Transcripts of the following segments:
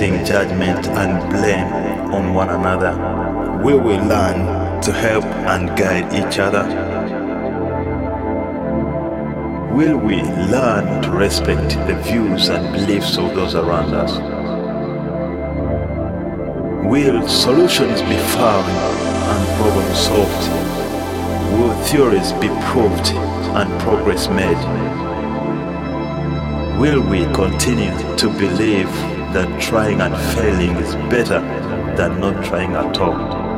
Placing judgment and blame on one another, we will learn to help and guide each other. Will we learn to respect the views and beliefs of those around us? Will solutions be found and problems solved? Will theories be proved and progress made? Will we continue to believe that trying and failing is better than not trying at all?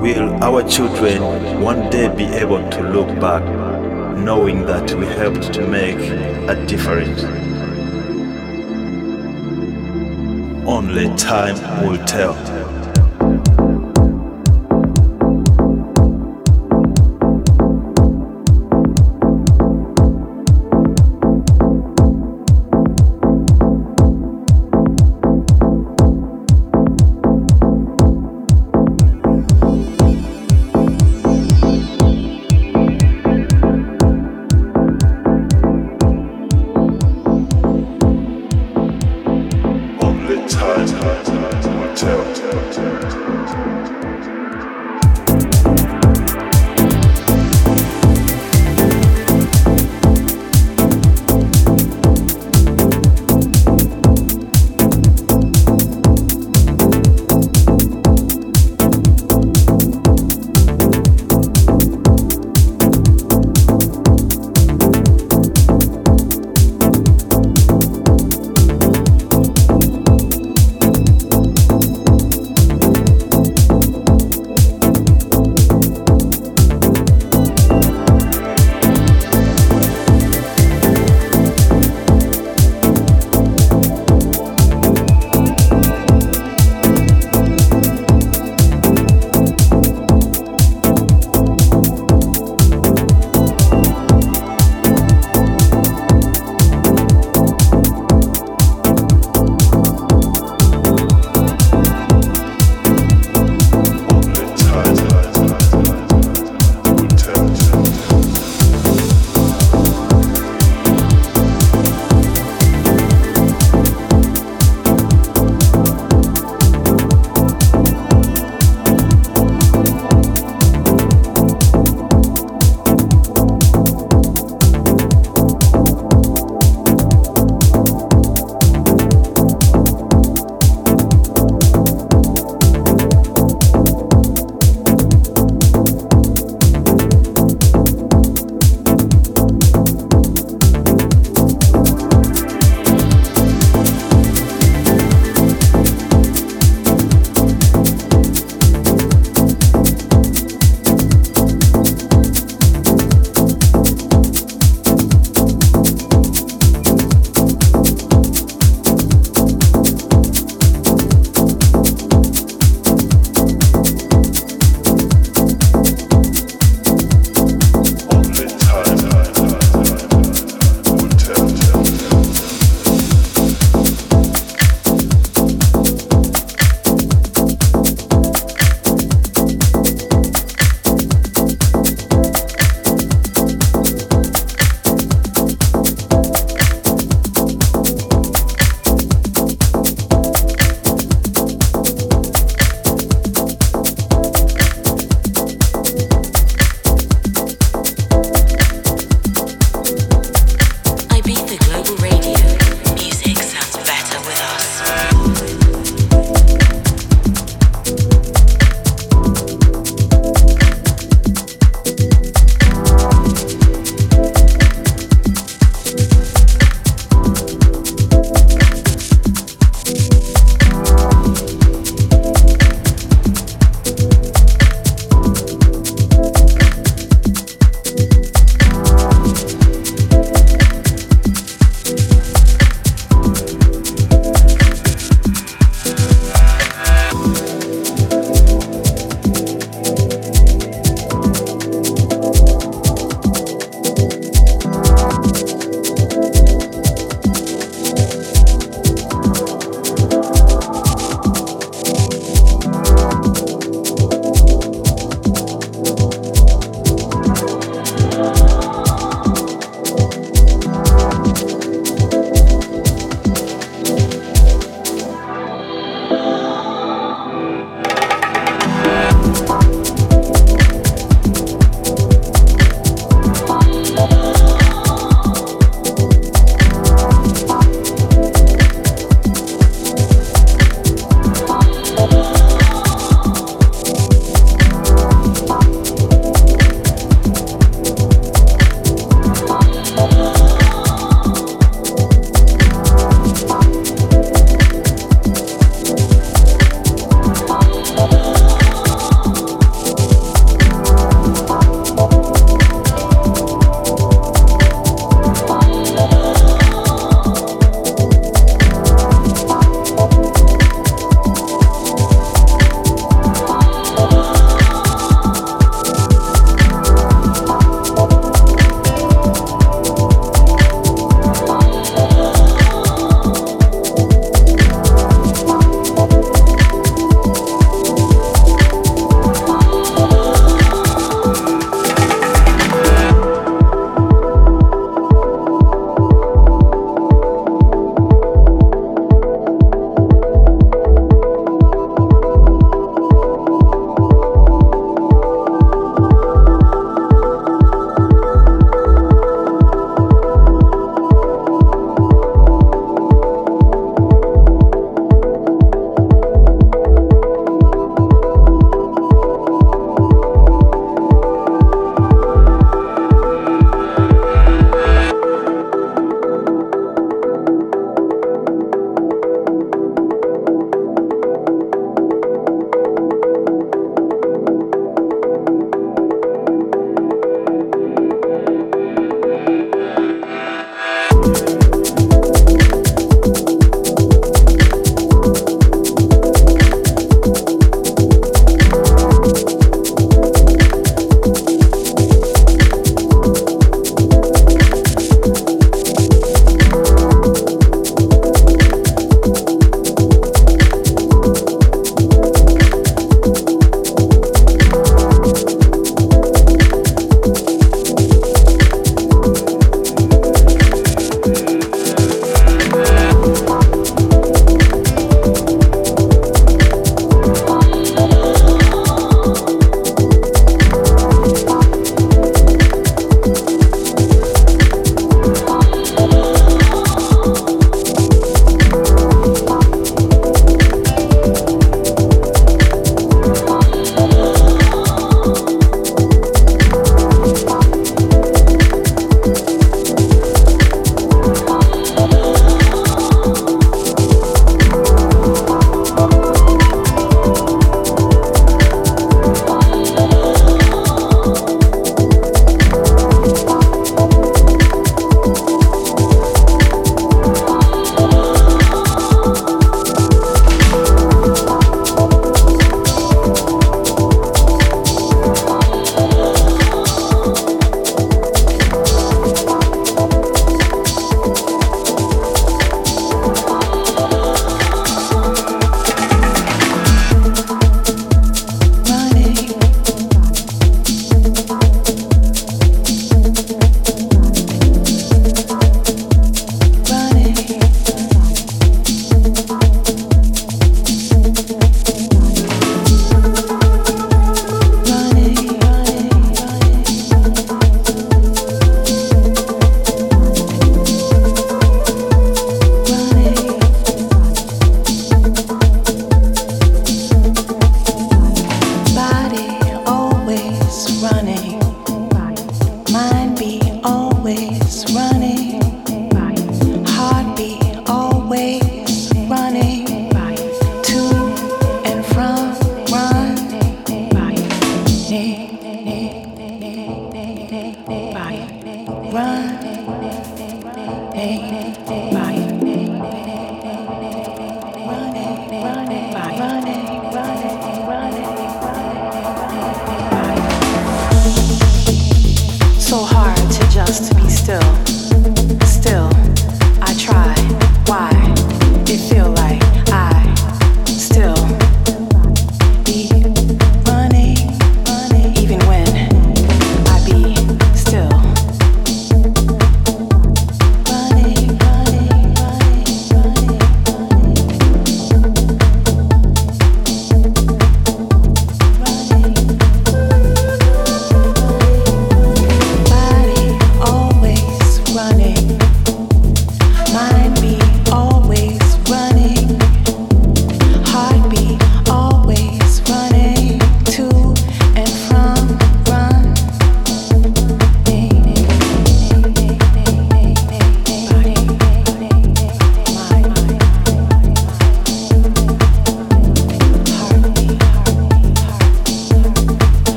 Will our children one day be able to look back knowing that we helped to make a difference? Only time will tell.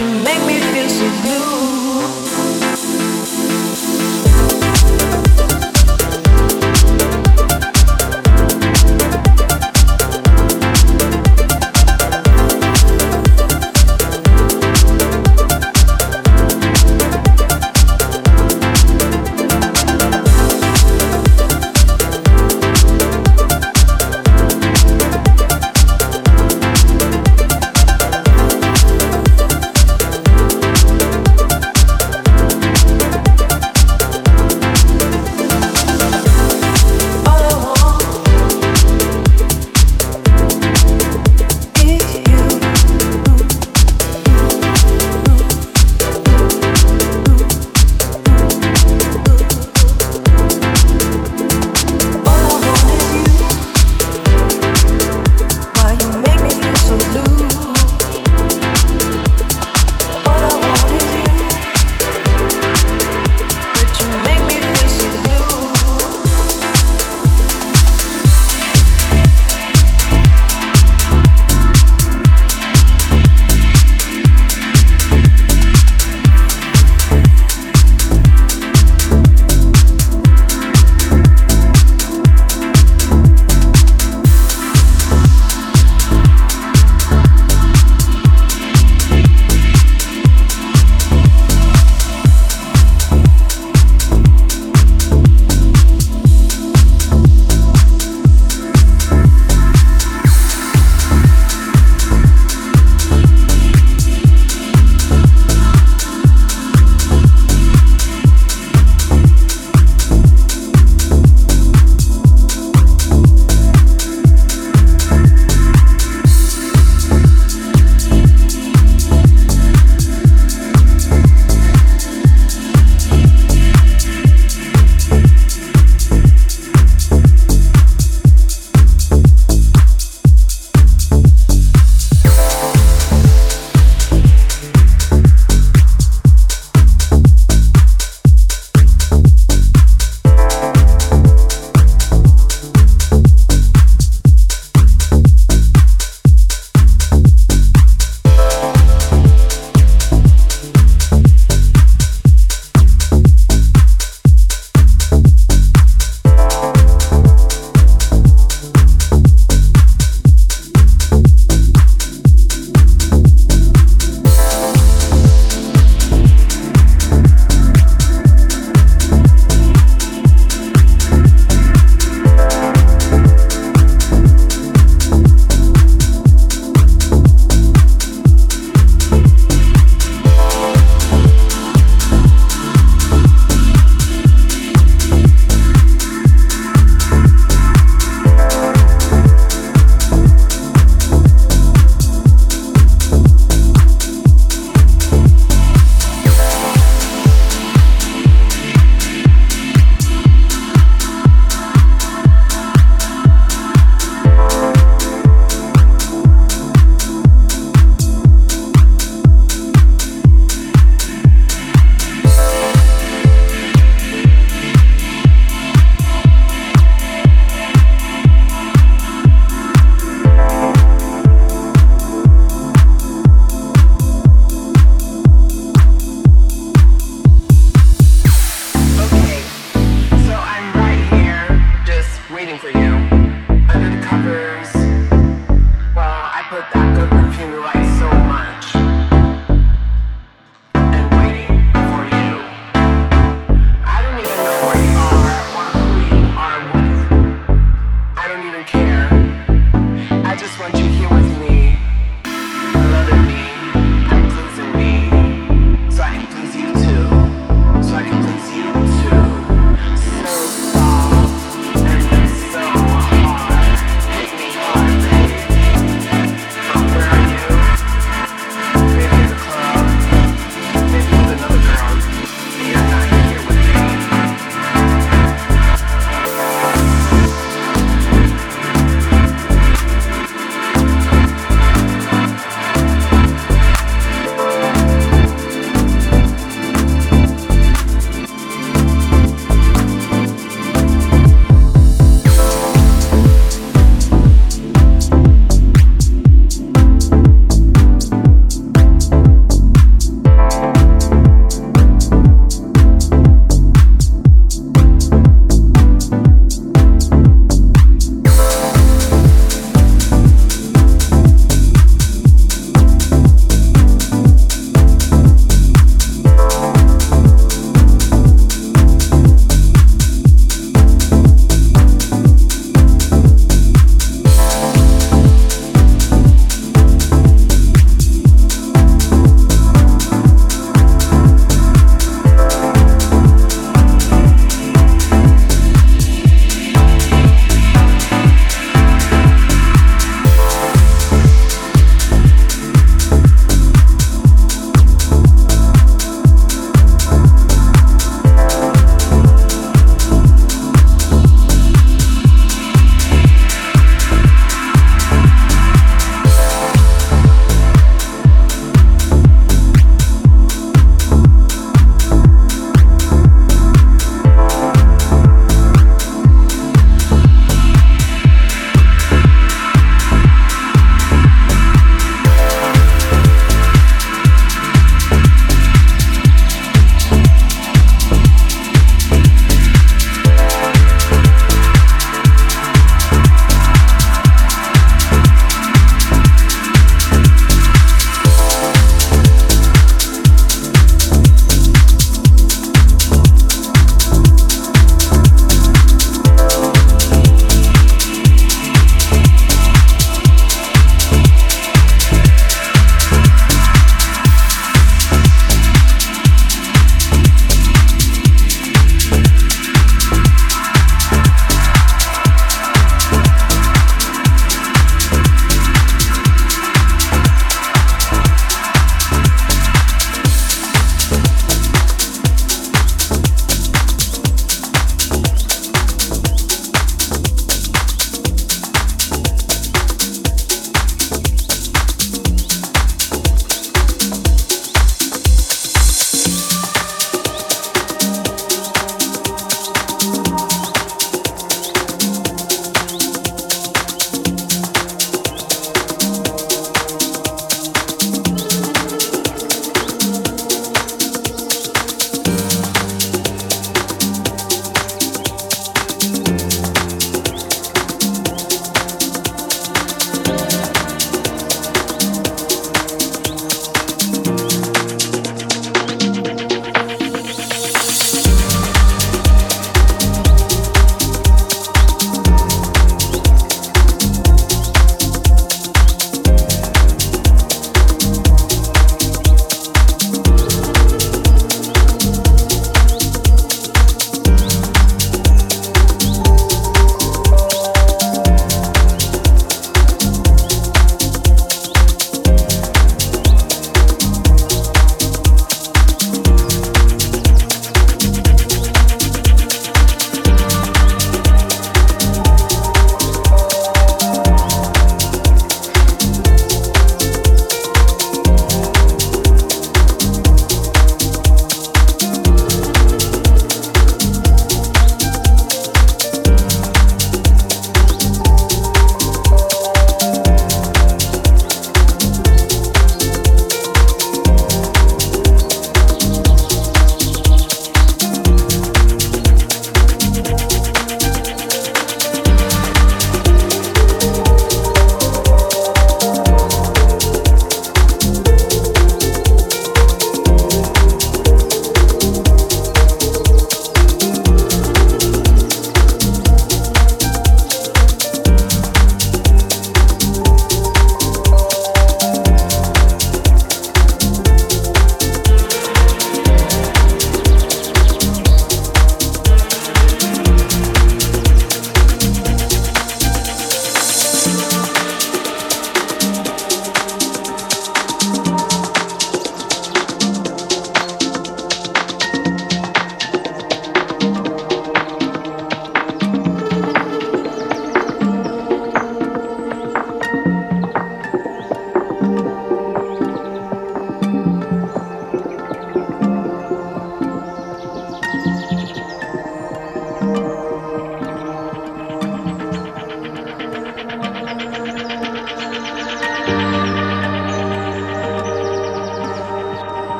You make me feel so blue.